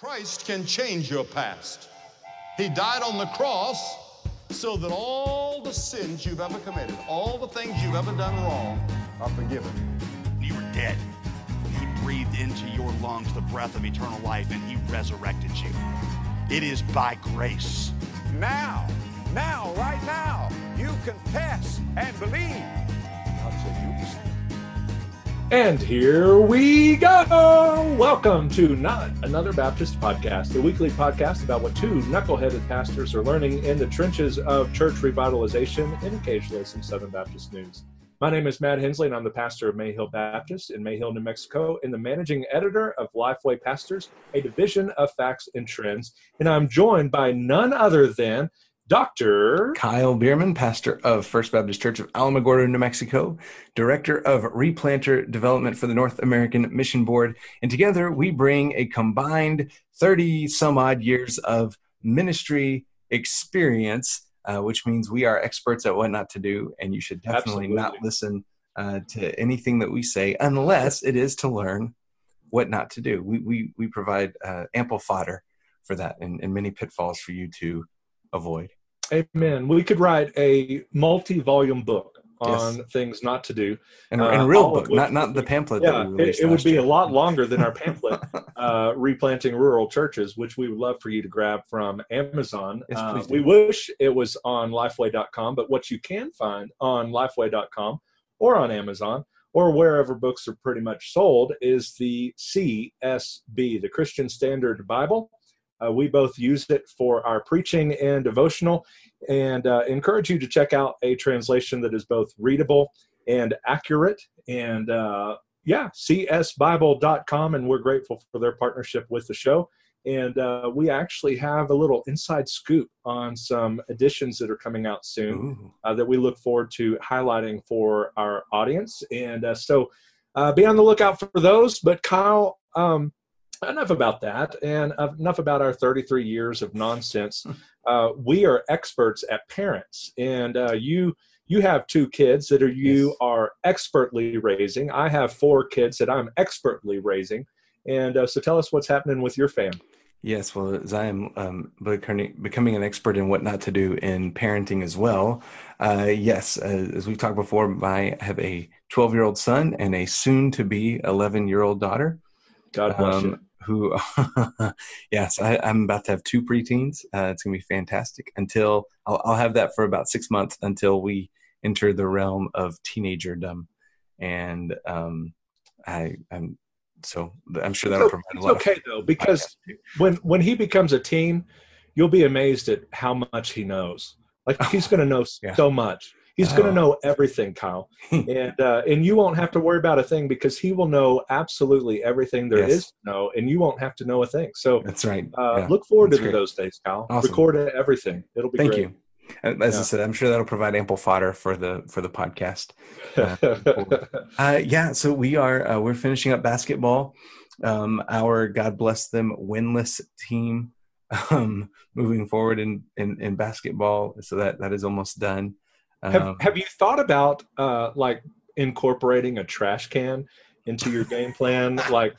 Christ can change your past. He died on the cross so that all the sins you've ever committed, all the things you've ever done wrong, are forgiven. You were dead. He breathed into your lungs the breath of eternal life and he resurrected you. It is by grace. Now, now, right now, you confess and believe. And here we go. Welcome to Not Another Baptist Podcast, a weekly podcast about what two knuckleheaded pastors are learning in the trenches of church revitalization and occasionally some Southern Baptist news. My name is Matt Hensley, and I'm the pastor of Mayhill Baptist in Mayhill, New Mexico, and the managing editor of Lifeway Pastors, a division of facts and trends. And I'm joined by none other than Dr. Kyle Bueermann, pastor of First Baptist Church of Alamogordo, New Mexico, director of replanter development for the North American Mission Board. And together we bring a combined 30 some odd years of ministry experience, uh, which means we are experts at what not to do. And you should definitely Absolutely. not listen uh, to anything that we say unless it is to learn what not to do. We, we, we provide uh, ample fodder for that and, and many pitfalls for you to avoid. Amen. We could write a multi-volume book on Yes. things not to do. And, Uh, and real book, not not the pamphlet. that Yeah, we it, released it would be year. a lot longer than our pamphlet, uh, replanting rural churches, which we would love for you to grab from Amazon. Yes, Uh, we wish it was on Lifeway.com, but what you can find on Lifeway.com or on Amazon or wherever books are pretty much sold is the CSB, the Christian Standard Bible. Uh, we both use it for our preaching and devotional, and uh, encourage you to check out a translation that is both readable and accurate. And uh, yeah, csbible.com, and we're grateful for their partnership with the show. And uh, we actually have a little inside scoop on some editions that are coming out soon uh, that we look forward to highlighting for our audience. And uh, so uh, be on the lookout for those. But Kyle, um, enough about that and enough about our 33 years of nonsense. Uh, we are experts at parents, and uh, you you have two kids that are you Yes. are expertly raising. I have four kids that I'm expertly raising. And uh, so tell us what's happening with your fam. Yes, well, as I am um, becoming, an expert in what not to do in parenting as well. Uh, yes, uh, as we've talked before, I have a 12 year old son and a soon to be 11 year old daughter. God bless you. Who yes I, i'm about to have two preteens uh, it's going to be fantastic until I'll, I'll have that for about six months until we enter the realm of teenagerdom and um, i i'm so i'm sure that'll It's provide a It's lot okay of though, because when when he becomes a teen, you'll be amazed at how much he knows. Like he's going to know Yeah. so much. He's going to Oh. know everything, Kyle, and uh, and you won't have to worry about a thing because he will know absolutely everything there is Yes. to know, and you won't have to know a thing. So that's right uh, yeah. look forward to great. those days, Kyle. Awesome. Record everything. It'll be thank great. you And as i said i'm sure that'll provide ample fodder for the for the podcast Uh, yeah, so we are uh, we're finishing up basketball. Um, our God bless them winless team um, moving forward in, in in basketball. So that that is almost done. Um, have Have you thought about uh, like incorporating a trash can into your game plan, like?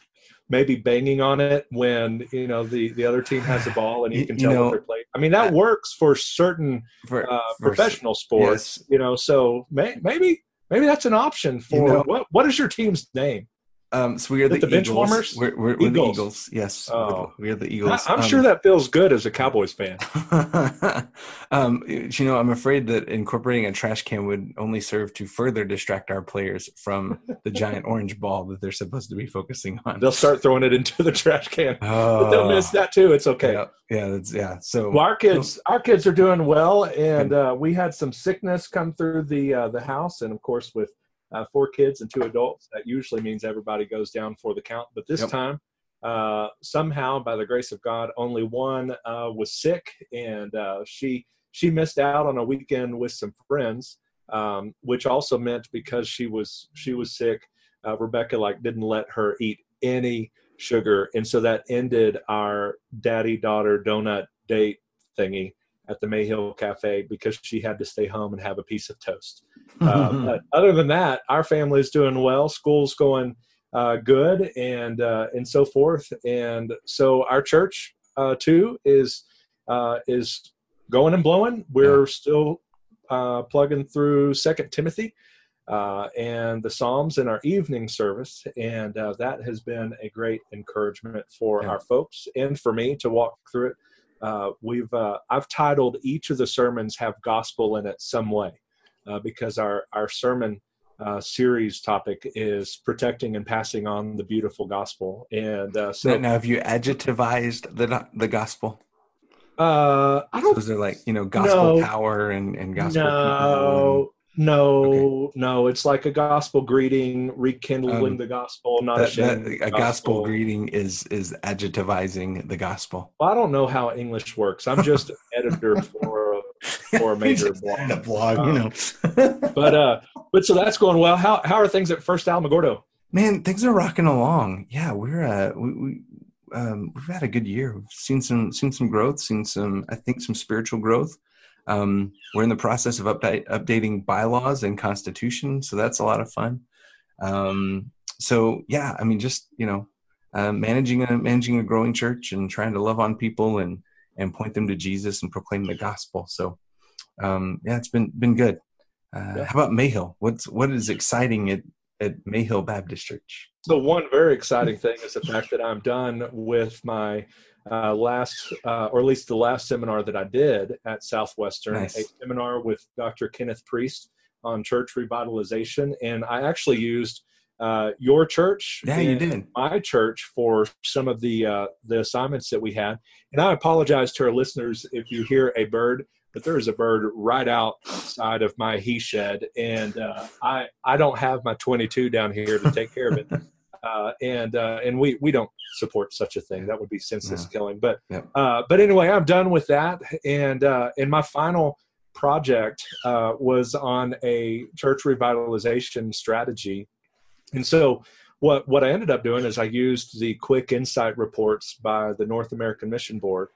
Maybe banging on it when you know the the other team has the ball and you You- can you tell know, what they're playing. I mean that works for certain for, uh, for- professional sports, yes. you know. So may, maybe maybe that's an option for know- what what is your team's name? Um, so we are the, the bench warmers? We're, we're, we're the Eagles. Yes, Oh. we are the I, Eagles. I'm Um, sure that feels good as a Cowboys fan. um, you know, I'm afraid that incorporating a trash can would only serve to further distract our players from the giant orange ball that they're supposed to be focusing on. They'll start throwing it into the trash can, but Oh, they'll miss that too. It's okay. Yeah, yeah, that's yeah. So Well, our kids, our kids are doing well, and uh, we had some sickness come through the uh, the house, and of course, with uh, four kids and two adults, that usually means everybody goes down for the count. But this Yep. time, uh, somehow, by the grace of God, only one uh, was sick, and uh, she she missed out on a weekend with some friends, um, which also meant because she was she was sick, uh, Rebecca like didn't let her eat any sugar, and so that ended our daddy daughter donut date thingy at the Mayhill Cafe because she had to stay home and have a piece of toast. Uh, but other than that, our family is doing well. School's going uh, good and uh, and so forth. And so our church uh, too is uh, is going and blowing. We're still uh, plugging through Second Timothy uh, and the Psalms in our evening service, and uh, that has been a great encouragement for Yeah. our folks and for me to walk through it. Uh, we've uh, I've titled each of the sermons have gospel in it some way, uh, because our our sermon uh, series topic is protecting and passing on the beautiful gospel, and uh, So so now, have you adjectivized the the gospel? uh, I don't Those are like you know gospel No. power and and gospel. people no, no, no. It's like a gospel greeting, rekindling Um, the gospel, not That, that, a gospel greeting is is adjectivizing the gospel. Well, I don't know how English works. I'm just an editor for a, for a major blog. a blog, Um, you know. But uh, but so that's going well. How how are things at First Alamogordo? Man, things are rocking along. Yeah, we're uh, we, we um, we've had a good year. We've seen some seen some growth, seen some I think some spiritual growth. Um, we're in the process of update, updating bylaws and constitution, so that's a lot of fun. Um, so yeah, I mean, just you know, uh, managing a managing a growing church and trying to love on people and and point them to Jesus and proclaim the gospel. So um, yeah, it's been been good. Uh, Yeah. How about Mayhill? What's what is exciting at at Mayhill Baptist Church? The one very exciting thing is the fact that I'm done with my uh, last, uh, or at least the last seminar that I did at Southwestern, Nice. a seminar with Dr. Kenneth Priest on church revitalization, and I actually used uh, your church, Yeah, you did. my church for some of the uh, the assignments that we had. And I apologize to our listeners if you hear a bird, but there is a bird right outside of my he shed, and uh, I I don't have my 22 down here to take care of it. Uh, and uh, and we we don't support such a thing. That would be senseless killing. But Yep. uh, but anyway, I'm done with that. And uh, and my final project uh, was on a church revitalization strategy. And so what what I ended up doing is I used the quick insight reports by the North American Mission Board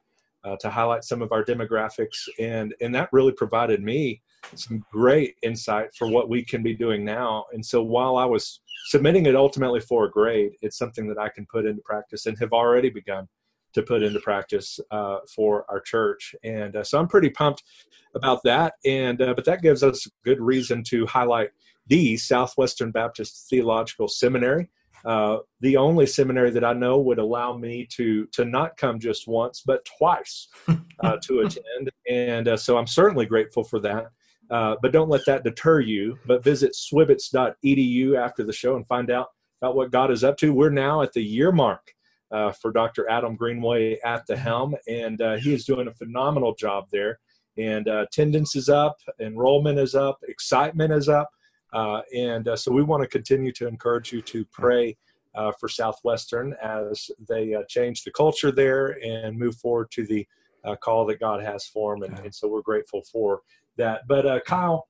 uh, to highlight some of our demographics, and and that really provided me some great insight for what we can be doing now. And so while I was submitting it ultimately for a grade, it's something that I can put into practice and have already begun to put into practice uh, for our church. And uh, so I'm pretty pumped about that. And uh, but that gives us good reason to highlight the Southwestern Baptist Theological Seminary. Uh, the only seminary that I know would allow me to to not come just once but twice uh, to attend, and uh, so I'm certainly grateful for that. Uh, but don't let that deter you. But visit swibbits.edu after the show and find out about what God is up to. We're now at the year mark uh, for Dr. Adam Greenway at the helm, and uh, he is doing a phenomenal job there. And uh, attendance is up, enrollment is up, excitement is up. Uh, and uh, so we want to continue to encourage you to pray uh, for Southwestern as they uh, change the culture there and move forward to the uh, call that God has for them. And, and so we're grateful for that. But uh, Kyle,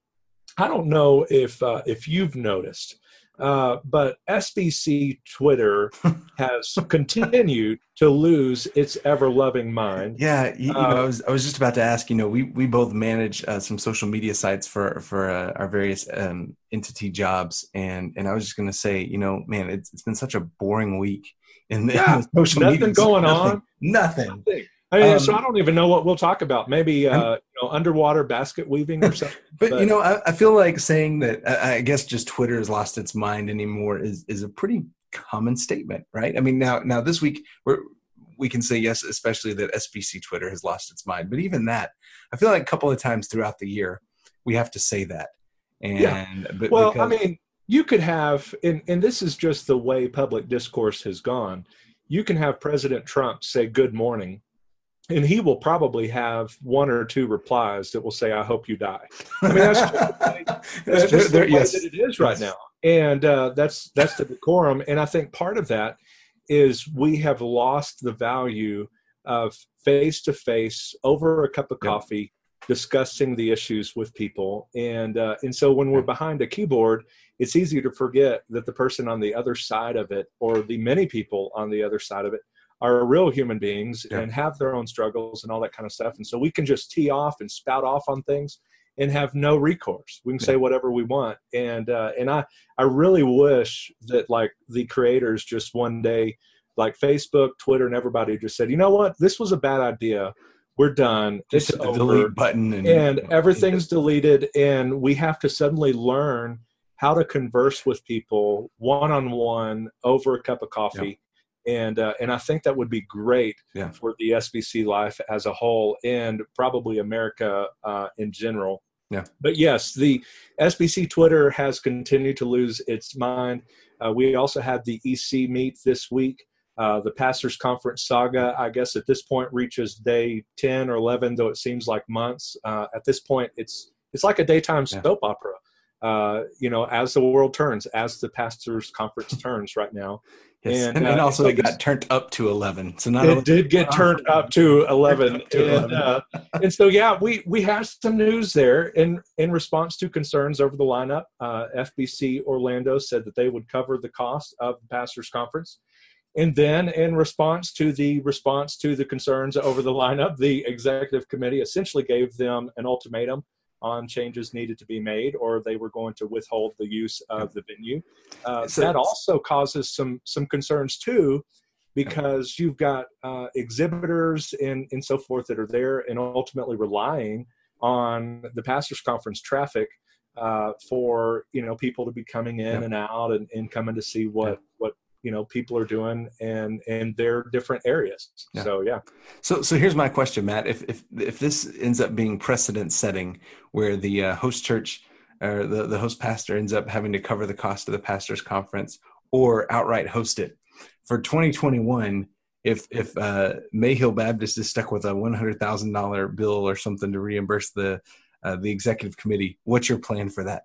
I don't know if uh, if you've noticed, uh, but SBC Twitter has continued to lose its ever loving mind. Yeah, you, you know, Uh, I was I was just about to ask. You know, we we both manage uh, some social media sites for for uh, our various um, entity jobs, and and I was just going to say, you know, man, it's it's been such a boring week in the, Yeah, social nothing media. going Nothing. on. Nothing. I mean, Um, so I don't even know what we'll talk about. Maybe uh, you know, underwater basket weaving or something. But, But- you know, I, I feel like saying that. I, I guess just Twitter has lost its mind anymore is is a pretty common statement, right? I mean, now now this week we're we can say yes, especially that SBC Twitter has lost its mind. But even that, I feel like a couple of times throughout the year we have to say that. And Yeah. but well, because, I mean, you could have, and, and this is just the way public discourse has gone. You can have President Trump say good morning, and he will probably have one or two replies that will say, I hope you die. I mean, that's just the way, that's There- just the way yes. that it is right Yes. now. And uh, that's that's the decorum. And I think part of that is we have lost the value of face to face over a cup of coffee discussing the issues with people and uh, and so when we're behind a keyboard it's easy to forget that the person on the other side of it or the many people on the other side of it are real human beings Yeah. and have their own struggles and all that kind of stuff and so we can just tee off and spout off on things and have no recourse. We can say whatever we want, and uh, and I I really wish that like the creators just one day, like Facebook, Twitter, and everybody just said, you know what, this was a bad idea. We're done. Just It's the over delete button and, and everything's deleted and we have to suddenly learn how to converse with people one on one over a cup of coffee and uh, and I think that would be great Yeah. for the SBC life as a whole and probably America uh, in general. Yeah. But yes, the SBC Twitter has continued to lose its mind. Uh, we also had the EC meet this week. Uh, the pastors conference saga, I guess, at this point reaches day ten or eleven, though it seems like months. Uh, at this point, it's it's like a daytime Yeah. soap opera. Uh, you know, as the world turns, as the pastors conference turns right now. Yes. and, and, and uh, also so it got turned up to 11 so not It only- did get turned up to eleven, To and 11. uh, and so yeah, we we have some news there in in response to concerns over the lineup. Uh, FBC Orlando said that they would cover the cost of the pastors conference, and then in response to the response to the concerns over the lineup, the executive committee essentially gave them an ultimatum on changes needed to be made, or they were going to withhold the use of the venue. Uh, So- that also causes some some concerns too because you've got uh, exhibitors and, and so forth that are there and ultimately relying on the pastors conference traffic uh, for you know people to be coming in Yep. and out and, and coming to see what Yep. what you know people are doing and and their different areas Yeah. so yeah So, so here's my question, Matt. If if if this ends up being precedent setting, where the uh, host church or the the host pastor ends up having to cover the cost of the pastors conference or outright host it for 2021, if if uh, Mayhill Baptist is stuck with a one hundred thousand dollar bill or something to reimburse the uh, the executive committee, what's your plan for that?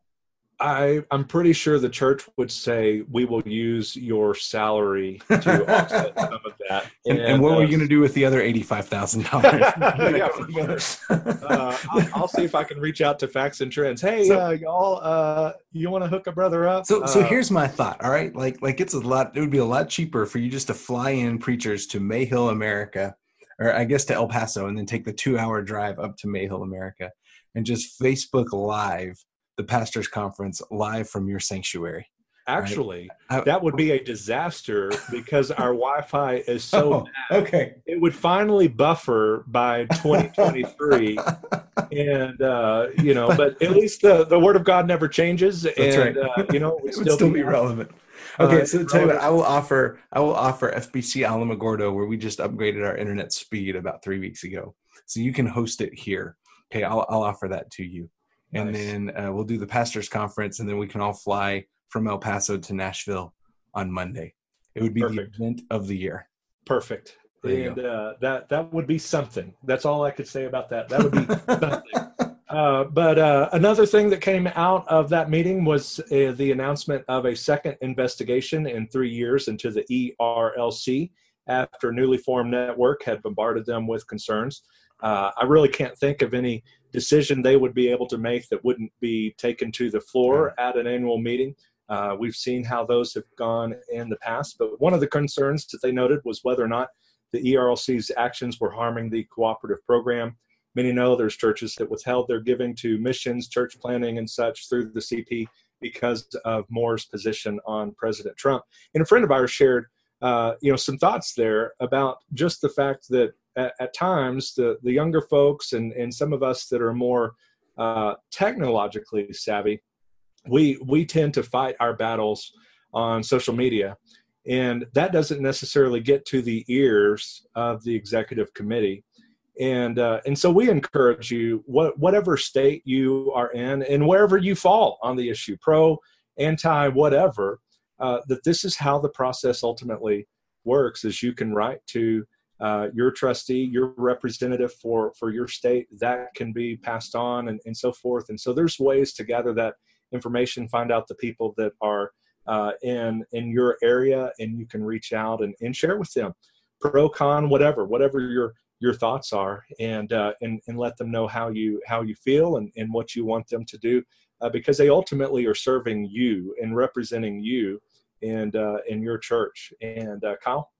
I, I'm pretty sure the church would say we will use your salary to offset some of that. And, and what uh, were you going to do with the other eighty five thousand Yeah, for dollars? uh, I'll, I'll see if I can reach out to Facts and Trends. Hey, So- uh, y'all, uh, you want to hook a brother up? So, so Uh, here's my thought. All right, like, like it's a lot. It would be a lot cheaper for you just to fly in preachers to Mayhill, America, or I guess to El Paso, and then take the two-hour drive up to Mayhill, America, and just Facebook Live the pastors' conference live from your sanctuary. actually, I- that would be a disaster because our Wi-Fi is so Oh, okay. it would finally buffer by 2023 and uh you know but at least the the word of god never changes and right. uh, you know it would it would still, be relevant. Okay, Uh, so tell you what. I will offer. I will offer FBC Alamogordo, where we just upgraded our internet speed about three weeks ago, so you can host it here. Okay, I'll I'll offer that to you, and Nice. then uh, we'll do the pastors conference, and then we can all fly from El Paso to Nashville on Monday. It would be Perfect. the event of the year. perfect and uh that that would be something that's all i could say about that that would be something Uh, but uh, another thing that came out of that meeting was uh, the announcement of a second investigation in three years into the ERLC after a newly formed network had bombarded them with concerns. Uh, I really can't think of any decision they would be able to make that wouldn't be taken to the floor at an annual meeting. Uh, we've seen how those have gone in the past, but one of the concerns that they noted was whether or not the ERLC's actions were harming the cooperative program. Many know there's churches that withheld their giving to missions, church planting, and such through the CP because of Moore's position on President Trump. And a friend of ours shared, uh, you know, some thoughts there about just the fact that at, at times the the younger folks and and some of us that are more uh, technologically savvy, we we tend to fight our battles on social media. And that doesn't necessarily get to the ears of the executive committee. And uh, and so we encourage you what, whatever state you are in and wherever you fall on the issue pro anti whatever uh, that this is how the process ultimately works is you can write to uh, your trustee your representative for for your state that can be passed on and, and so forth. And so there's ways to gather that information find out the people that are uh, in in your area and you can reach out and, and share with them. Pro con whatever whatever your your thoughts are and uh, and and let them know how you how you feel and, and what you want them to do uh, because they ultimately are serving you and representing you and uh, in your church. And uh, Kyle?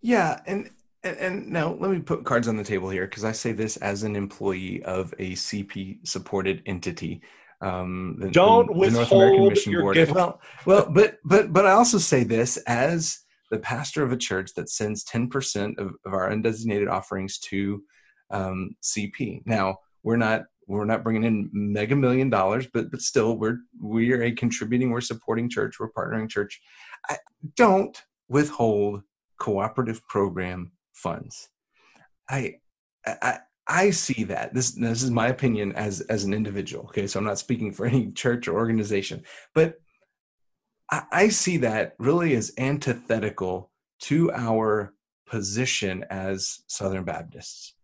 Yeah, and And, and now let me put cards on the table here because I say this as an employee of a CP supported entity. Um, the, Don't the, the North American Mission Board. Gift. Well, well, but but but I also say this as the pastor of a church that sends 10% of, of our undesignated offerings to um, CP. Now, we're not we're not bringing in mega million dollars, but but still, we're we are a contributing, we're supporting church, we're partnering church. I, don't withhold cooperative program funds. I I I see that this this is my opinion as as an individual. Okay, so I'm not speaking for any church or organization, but I, I see that really as antithetical to our position as Southern Baptists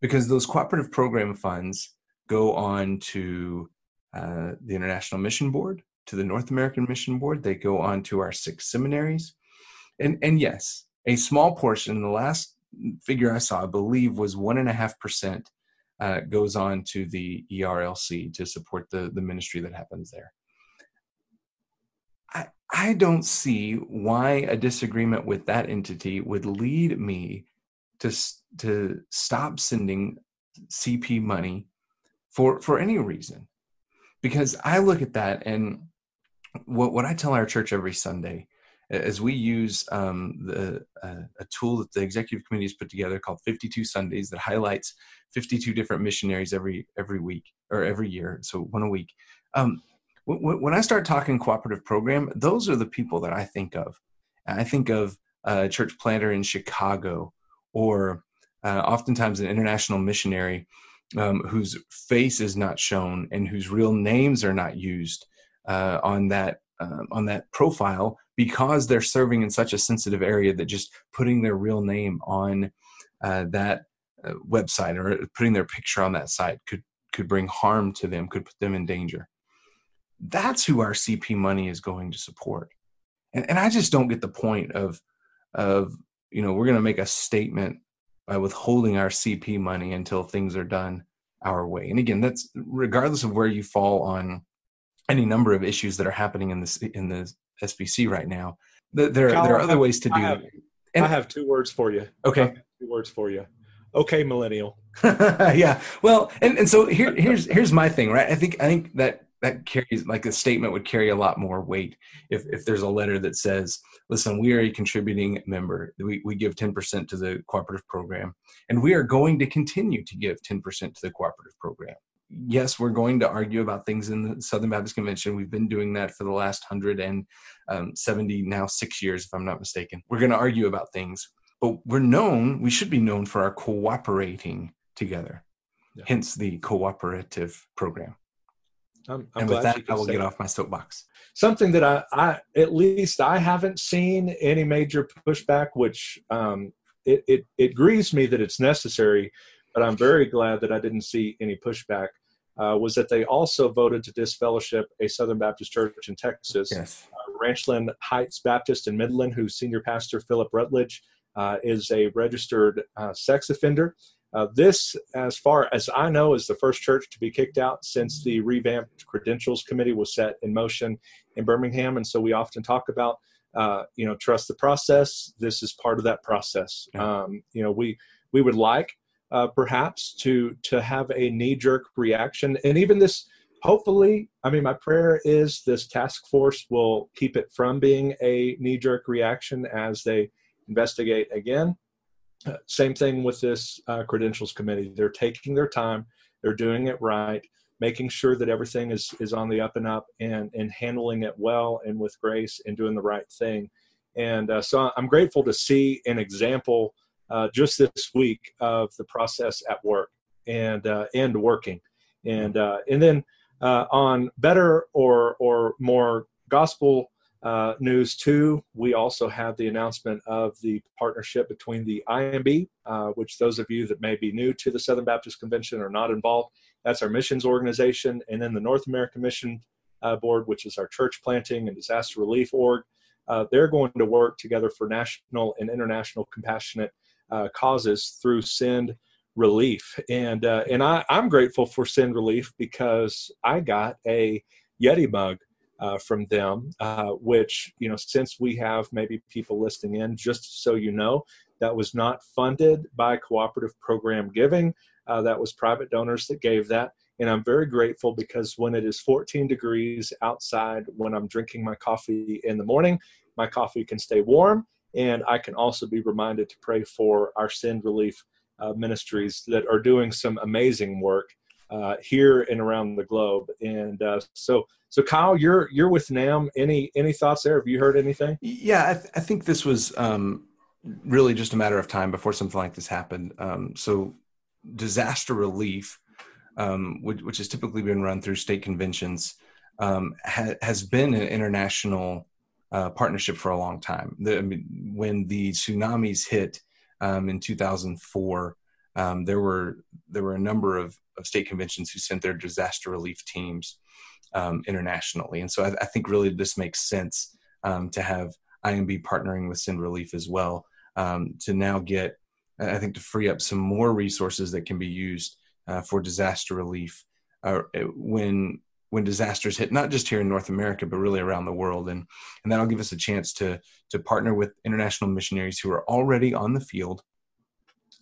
because those cooperative program funds go on to uh, the International Mission Board, to the North American Mission Board. They go on to our six seminaries. And, and yes, a small portion, the last figure I saw, I believe, was 1.5% uh, goes on to the ERLC to support the, the ministry that happens there. I, I don't see why a disagreement with that entity would lead me to to stop sending CP money for for any reason, because I look at that and what what I tell our church every Sunday as we use um, the uh, a tool that the executive committee has put together called 52 Sundays that highlights 52 different missionaries every every week or every year, so one a week. Um, when I start talking cooperative program, those are the people that I think of. I think of a church planter in Chicago or uh, oftentimes an international missionary um, whose face is not shown and whose real names are not used uh, on that um, on that profile because they're serving in such a sensitive area that just putting their real name on uh, that uh, website or putting their picture on that site could could bring harm to them, could put them in danger. That's who our CP money is going to support, and, and I just don't get the point of of you know, we're going to make a statement by withholding our CP money until things are done our way. And again, that's regardless of where you fall on any number of issues that are happening in this in the SBC right now. There, there are other ways to do. I have, and, I have two words for you. Okay, two words for you. Okay, millennial. yeah. Well, and, and so here here's here's my thing, right? I think I think that that carries like a statement would carry a lot more weight if if there's a letter that says listen we are a contributing member we, we give 10% to the cooperative program and we are going to continue to give 10% to the cooperative program yes we're going to argue about things in the southern baptist convention we've been doing that for the last 170 um, now six years if i'm not mistaken we're going to argue about things but we're known we should be known for our cooperating together yeah. hence the cooperative program I'm, I'm and with that, I will get off my soapbox. Something that I, I, at least I haven't seen any major pushback, which um, it, it, it grieves me that it's necessary, but I'm very glad that I didn't see any pushback. Uh, was that they also voted to disfellowship a Southern Baptist church in Texas, yes. uh, Ranchland Heights Baptist in Midland, whose senior pastor Philip Rutledge uh, is a registered uh, sex offender. Uh, this, as far as I know, is the first church to be kicked out since the revamped credentials committee was set in motion in Birmingham. And so we often talk about, uh, you know, trust the process. This is part of that process. Yeah. Um, you know, we we would like uh, perhaps to to have a knee jerk reaction, and even this. Hopefully, I mean, my prayer is this task force will keep it from being a knee jerk reaction as they investigate again same thing with this uh, credentials committee. They're taking their time, they're doing it right, making sure that everything is, is on the up and up and, and handling it well and with grace and doing the right thing. And uh, so I'm grateful to see an example uh, just this week of the process at work and uh, and working. And uh, and then uh, on better or or more gospel uh, news too, we also have the announcement of the partnership between the IMB, uh, which those of you that may be new to the Southern Baptist Convention are not involved. That's our missions organization, and then the North American Mission Board, which is our church planting and disaster relief org. Uh, they're going to work together for national and international compassionate uh, causes through Send Relief, and uh, and I, I'm grateful for Send Relief because I got a Yeti mug uh, from them, uh, which, you know, since we have maybe people listening in, just so you know, that was not funded by cooperative program giving. Uh, that was private donors that gave that. And I'm very grateful because when it is 14 degrees outside, when I'm drinking my coffee in the morning, my coffee can stay warm. And I can also be reminded to pray for our Send Relief uh, ministries that are doing some amazing work uh, here and around the globe. And uh, so, so Kyle, you're you're with NAMB. Any any thoughts there? Have you heard anything? Yeah, I, th- I think this was um, really just a matter of time before something like this happened. Um, so, disaster relief, um, which, which, has typically been run through state conventions, um, ha- has been an international uh, partnership for a long time. The, I mean, when the tsunamis hit um, in 2004, um, there were there were a number of, of, state conventions who sent their disaster relief teams um, internationally, and so I, I, think really this makes sense um, to have IMB partnering with Send Relief as well um, to now get I think to free up some more resources that can be used uh, for disaster relief uh, when when disasters hit not just here in North America but really around the world. And and that'll give us a chance to to partner with international missionaries who are already on the field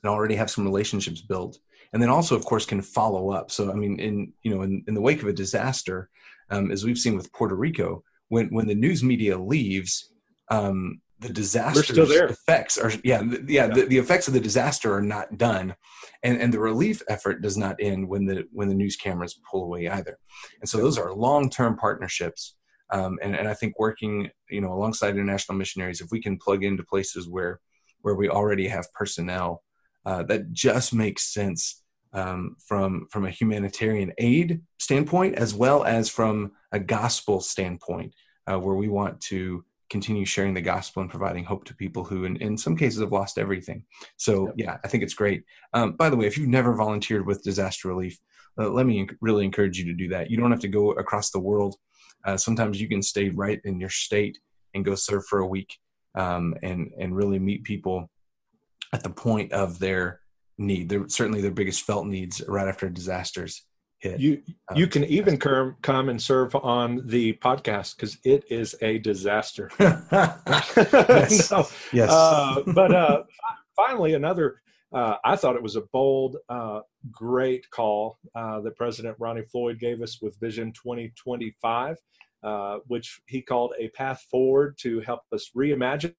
and already have some relationships built and then also of course can follow up. So i mean in you know in, in the wake of a disaster um, as we've seen with puerto rico when when the news media leaves um, the disaster effects are yeah yeah, yeah. The, the, effects of the disaster are not done and and the relief effort does not end when the when the news cameras pull away either. And so those are long-term partnerships um, and, and i think working you know alongside international missionaries if we can plug into places where where we already have personnel uh, that just makes sense um, from from a humanitarian aid standpoint as well as from a gospel standpoint uh, where we want to continue sharing the gospel and providing hope to people who in, in some cases have lost everything. So yeah i think it's great. Um, by the way if you've never volunteered with disaster relief uh, let me really encourage you to do that. You don't have to go across the world. Uh, sometimes you can stay right in your state and go serve for a week um, and and really meet people at the point of their need. They're certainly their biggest felt needs right after disasters hit. You you um, can even come come and serve on the podcast because it is a disaster. yes. no, yes. Uh, but uh, finally, another. Uh, I thought it was a bold, uh, great call uh, that President Ronnie Floyd gave us with Vision 2025, uh, which he called a path forward to help us reimagine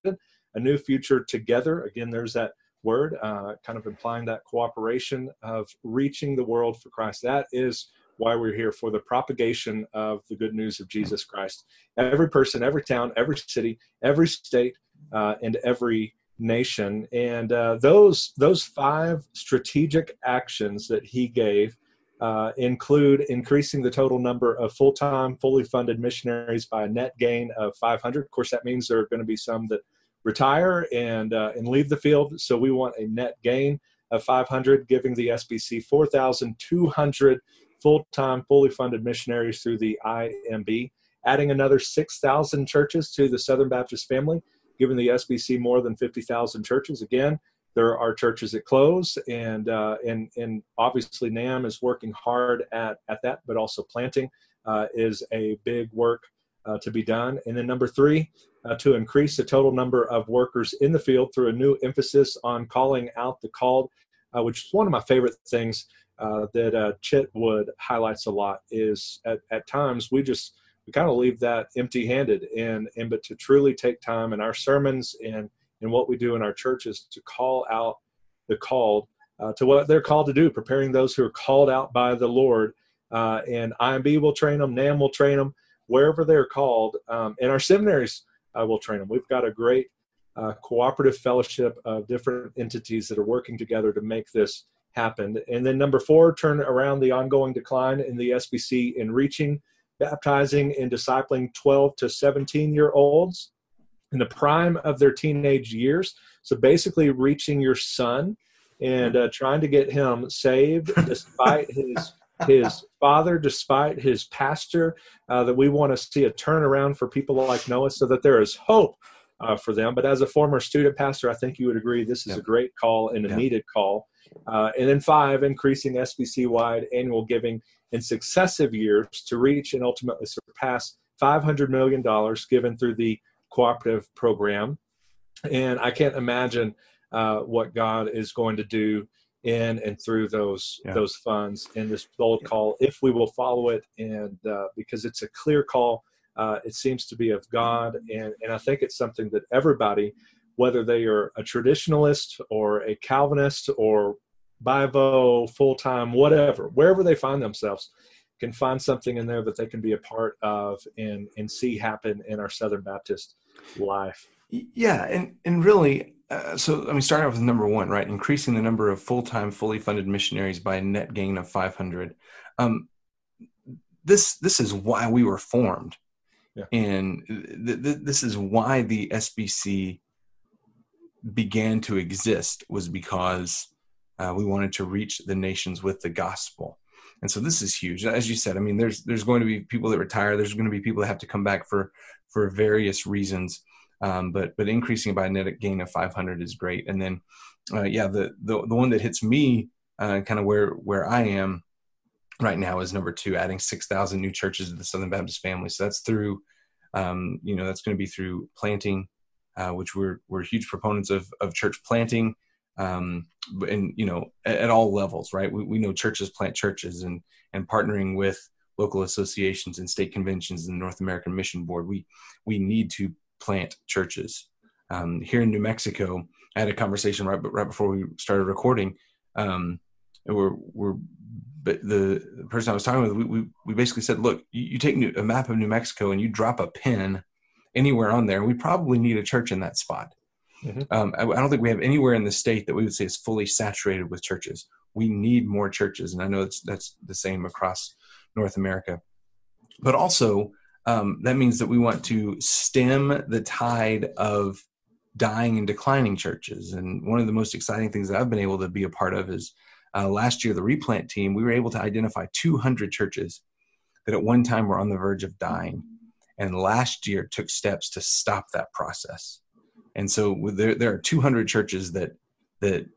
a new future together. Again, there's that word, uh, kind of implying that cooperation of reaching the world for Christ. That is why we're here for the propagation of the good news of Jesus Christ. Every person, every town, every city, every state, uh, and every nation. And uh, those those five strategic actions that he gave. Uh, include increasing the total number of full-time, fully funded missionaries by a net gain of 500. Of course, that means there are going to be some that retire and uh, and leave the field. So we want a net gain of 500, giving the SBC 4,200 full-time, fully funded missionaries through the IMB, adding another 6,000 churches to the Southern Baptist family, giving the SBC more than 50,000 churches. Again, there are churches that close, and uh, and and obviously NAMB is working hard at at that, but also planting uh, is a big work uh, to be done. And then number three, uh, to increase the total number of workers in the field through a new emphasis on calling out the called, uh, which is one of my favorite things uh, that uh, Chitwood highlights a lot. Is at, at times we just we kind of leave that empty-handed, and and but to truly take time in our sermons and and what we do in our churches to call out the called uh, to what they're called to do, preparing those who are called out by the Lord. Uh, and IMB will train them, NAMB will train them, wherever they're called. Um, and our seminaries uh, will train them. We've got a great uh, cooperative fellowship of different entities that are working together to make this happen. And then number four, turn around the ongoing decline in the SBC in reaching, baptizing, and discipling 12 to 17 year olds in the prime of their teenage years. So basically, reaching your son and uh, trying to get him saved despite his his father, despite his pastor, uh, that we want to see a turnaround for people like Noah so that there is hope uh, for them. But as a former student pastor, I think you would agree this is yeah. a great call and a needed call. Uh, and then five, increasing SBC wide annual giving in successive years to reach and ultimately surpass $500 million given through the cooperative program. And I can't imagine uh, what God is going to do in and through those Yeah. those funds in this bold call if we will follow it. And uh, because it's a clear call uh, it seems to be of god. And and i think it's something that everybody whether they are a traditionalist or a calvinist or bivo full-time whatever wherever they find themselves can find something in there that they can be a part of and and see happen in our southern baptist life Yeah, and and really, uh, so I mean, starting off with number one, right? Increasing the number of full-time, fully funded missionaries by a net gain of 500. Um, this this is why we were formed, Yeah. and th- th- this is why the SBC began to exist was because uh, we wanted to reach the nations with the gospel. And so this is huge. As you said, I mean, there's there's going to be people that retire. There's going to be people that have to come back for for various reasons. Um, but but increasing by a net gain of 500 is great. And then, uh, yeah, the, the the one that hits me uh, kind of where where I am right now is number two, adding 6,000 new churches to the Southern Baptist family. So that's through, um, you know, that's going to be through planting, uh, which we're we're huge proponents of of church planting. Um, and you know, at, at all levels, right? We, we know churches plant churches, and and partnering with local associations and state conventions and the North American Mission Board, we we need to plant churches. Um, here in New Mexico, I had a conversation right right before we started recording. Um, and we're we're but the person I was talking with, we we, we basically said, look, you, you take New, a map of New Mexico and you drop a pin anywhere on there, we probably need a church in that spot. Mhm. Um, I, I don't think we have anywhere in the state that we would say is fully saturated with churches. We need more churches, and I know it's, that's the same across North America. But also, um, that means that we want to stem the tide of dying and declining churches. And one of the most exciting things that I've been able to be a part of is uh, last year, the replant team, we were able to identify 200 churches that at one time were on the verge of dying. And last year took steps to stop that process. And so there, there are 200 churches that, that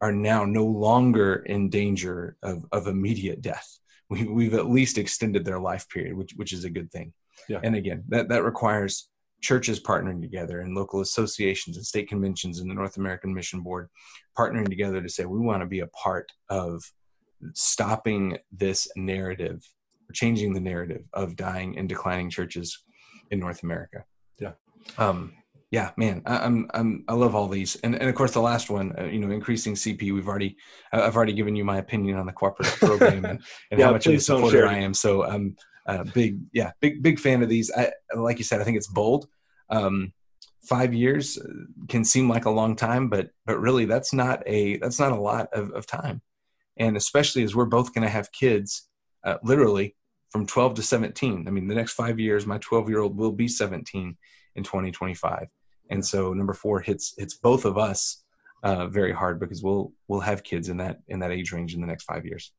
are now no longer in danger of, of immediate death. We, we've at least extended their life period, which, which is a good thing. Yeah. And again, that, that requires churches partnering together and local associations and state conventions and the North American Mission Board partnering together to say we want to be a part of stopping this narrative, changing the narrative of dying and declining churches in North America. Yeah. Um, yeah, man, I, I'm, I'm, I love all these, and and of course the last one, uh, you know, increasing CP. We've already, I've already given you my opinion on the cooperative program and, and Yeah, how much of a supporter. I am. So I'm uh, big, yeah, big, big fan of these. I, like you said, I think it's bold. Um, five years can seem like a long time, but but really that's not a that's not a lot of, of time, and especially as we're both going to have kids, uh, literally from 12 to 17. I mean, the next five years, my 12 year old will be 17 in 2025, and so number four hits hits both of us uh, very hard because we'll we'll have kids in that in that age range in the next five years.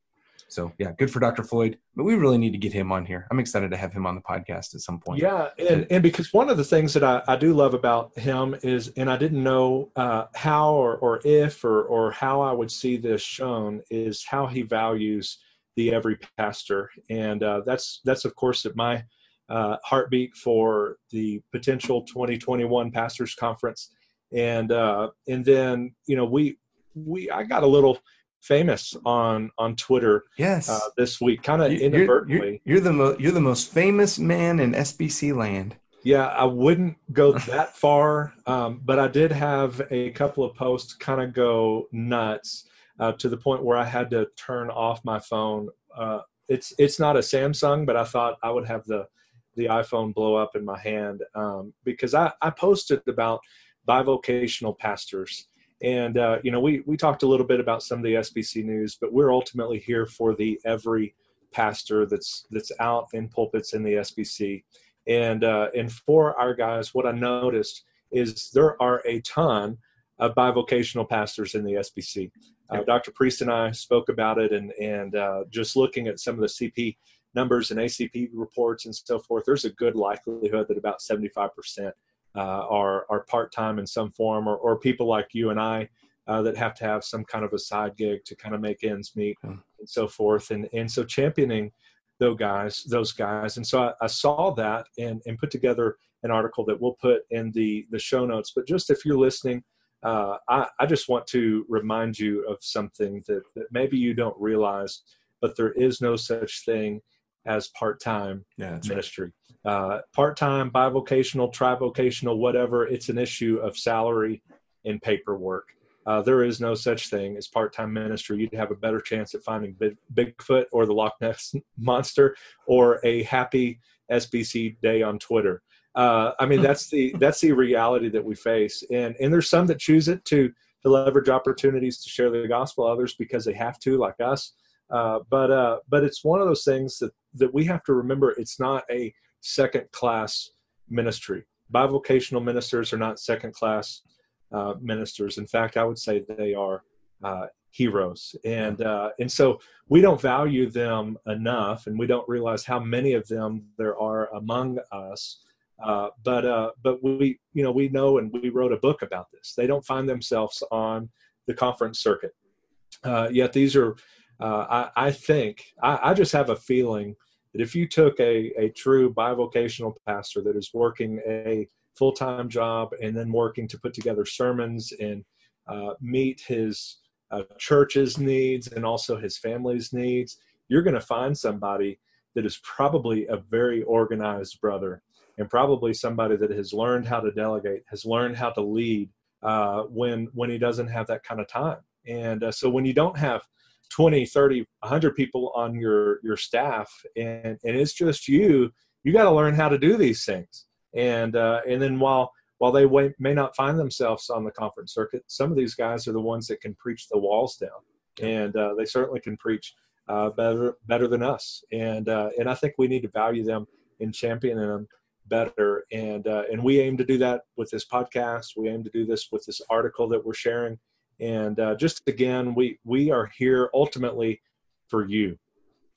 So yeah, good for Dr. Floyd, but we really need to get him on here. I'm excited to have him on the podcast at some point. Yeah, and, and because one of the things that I, I do love about him is, and I didn't know uh, how or, or if or, or how I would see this shown, is how he values the every pastor. And uh, that's, that's of course, at my uh, heartbeat for the potential 2021 Pastors Conference. And, uh, and then, you know, we, we, I got a little famous on, on Twitter Yes. uh, this week, kind of inadvertently. you're, you're the mo- you're the most famous man in SBC land. Yeah, I wouldn't go that far, um, but I did have a couple of posts kind of go nuts uh, to the point where I had to turn off my phone. Uh, it's it's not a Samsung, but I thought I would have the the iPhone blow up in my hand um, because I, I posted about bivocational pastors. And uh, you know, we we talked a little bit about some of the SBC news, but we're ultimately here for the every pastor that's that's out in pulpits in the SBC. And uh, and for our guys, what I noticed is there are a ton of bivocational pastors in the SBC. Uh, Dr. Priest and I spoke about it, and and uh, just looking at some of the CP numbers and ACP reports and so forth, there's a good likelihood that about 75% uh, are are part time in some form, or or people like you and I uh, that have to have some kind of a side gig to kind of make ends meet Yeah. and so forth. And and so championing those guys, those guys. And so I, I saw that and and put together an article that we'll put in the the show notes. But just if you're listening uh, I, I just want to remind you of something that, that maybe you don't realize, but there is no such thing as part-time Yeah, that's right. ministry. Uh, part-time, bivocational, trivocational, whatever. It's an issue of salary and paperwork. Uh, there is no such thing as part-time ministry. You'd have a better chance at finding Big, Bigfoot or the Loch Ness monster or a happy SBC day on Twitter. Uh, I mean, that's the that's the reality that we face, and and there's some that choose it to to leverage opportunities to share the gospel. Others because they have to, like us. Uh, but uh, but it's one of those things that that we have to remember. It's not a second class ministry. Bivocational ministers are not second class uh, ministers. In fact, I would say they are uh, heroes, and uh, and so we don't value them enough, and we don't realize how many of them there are among us. But but we you know we know, and we wrote a book about this. They don't find themselves on the conference circuit, yet these are. I, I think I, I just have a feeling that if you took a, a true bivocational pastor that is working a full-time job and then working to put together sermons and uh, meet his uh, church's needs and also his family's needs you're going to find somebody that is probably a very organized brother and probably somebody that has learned how to delegate has learned how to lead uh, when when he doesn't have that kind of time. And uh, so when you don't have 20 30 100 people on your your staff and and it's just you. You got to learn how to do these things. And uh, and then while while they may, may not find themselves on the conference circuit some of these guys are the ones that can preach the walls down. And uh, they certainly can preach uh, better better than us. And uh, and I think we need to value them and champion them better. And uh, and we aim to do that with this podcast. We aim to do this with this article that we're sharing and uh, just again we we are here ultimately for you.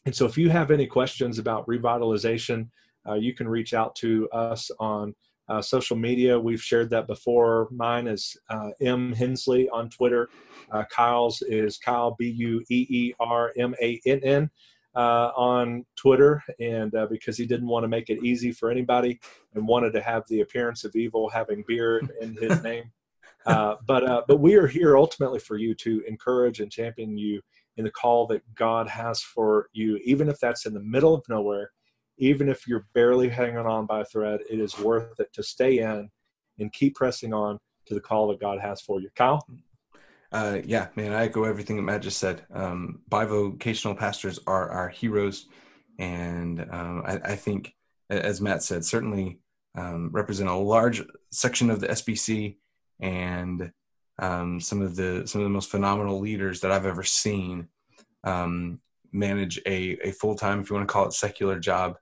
And so if you have any questions about revitalization uh, you can reach out to us on uh, social media. We've shared that before. Mine is uh, m hensley on twitter. Uh, kyle's is kyle b-u-e-e-r-m-a-n-n uh, on twitter. And because he didn't want to make it easy for anybody and wanted to have the appearance of evil having beer in his name uh, but uh, but we are here ultimately for you to encourage and champion you in the call that God has for you, even if that's in the middle of nowhere, even if you're barely hanging on by a thread. It is worth it to stay in and keep pressing on to the call that God has for you. Kyle. Uh, yeah, man, I echo everything that Matt just said. Um, bivocational pastors are our heroes, and um, I, I, think, as Matt said, certainly um, represent a large section of the SBC and um, some of the some of the most phenomenal leaders that I've ever seen um, manage a, a full time, if you want to call it, secular job,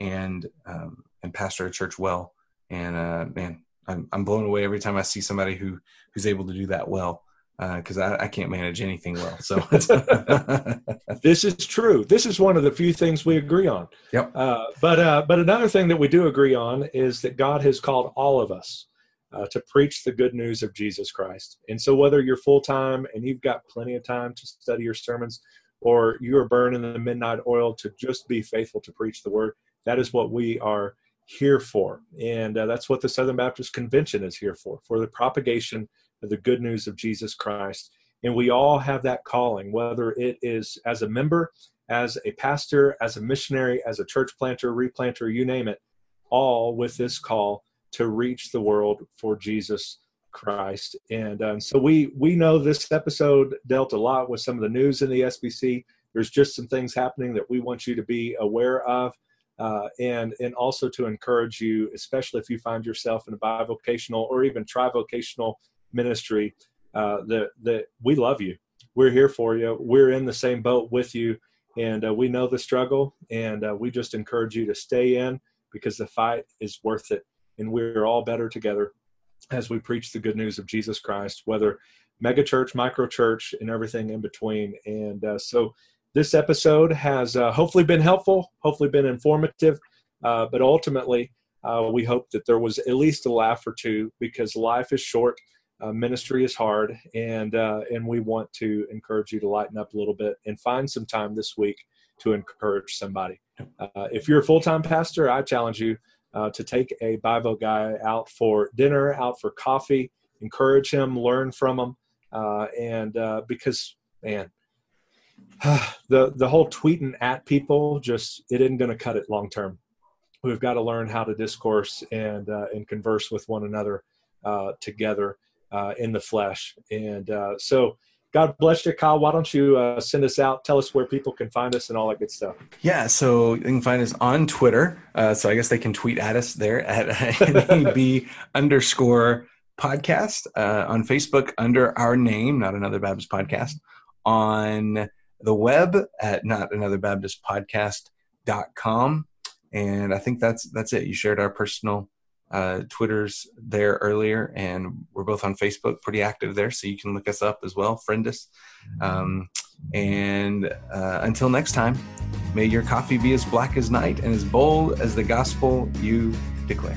and um, and pastor a church well. And uh, man, I'm I'm blown away every time I see somebody who who's able to do that well because uh, I, I, can't manage anything well. So this is true. This is one of the few things we agree on. Yep. Uh, but uh, but another thing that we do agree on is that God has called all of us uh, to preach the good news of Jesus Christ. And so, whether you're full time and you've got plenty of time to study your sermons, or you are burning the midnight oil to just be faithful to preach the word, that is what we are here for. And uh, that's what the Southern Baptist Convention is here for for the propagation of the good news of Jesus Christ. And we all have that calling, whether it is as a member, as a pastor, as a missionary, as a church planter, replanter, you name it, all with this call to reach the world for Jesus Christ. And um, so we we know this episode dealt a lot with some of the news in the SBC. There's just some things happening that we want you to be aware of, uh, and and also to encourage you, especially if you find yourself in a bivocational or even trivocational ministry, uh, that that we love you. We're here for you. We're in the same boat with you, and uh, we know the struggle. And uh, we just encourage you to stay in because the fight is worth it and we're all better together as we preach the good news of Jesus Christ, whether megachurch, microchurch, and everything in between. And uh, so this episode has uh, hopefully been helpful, hopefully been informative, uh, but ultimately, uh, we hope that there was at least a laugh or two because life is short, uh, ministry is hard, and uh, and we want to encourage you to lighten up a little bit and find some time this week to encourage somebody. if you're a full time pastor, I challenge you uh, to take a Bivo guy out for dinner, out for coffee, encourage him, learn from him, uh, and uh, because man, the the whole tweeting at people just it isn't going to cut it long term. We've got to learn how to discourse and uh, and converse with one another uh, together uh, in the flesh. And so, God bless you, Kyle. Why don't you uh, send us out? Tell us where people can find us and all that good stuff. Yeah, so you can find us on Twitter. Uh, so I guess they can tweet at us there at NAB underscore podcast. on Facebook under our name, not another Baptist podcast. On the web at not another Baptist podcast.com. And I think that's that's it. You shared our personal uh, Twitters there earlier, and we're both on Facebook, pretty active there, so you can look us up as well, friend us. Um, and uh, until next time, may your coffee be as black as night and as bold as the gospel you declare.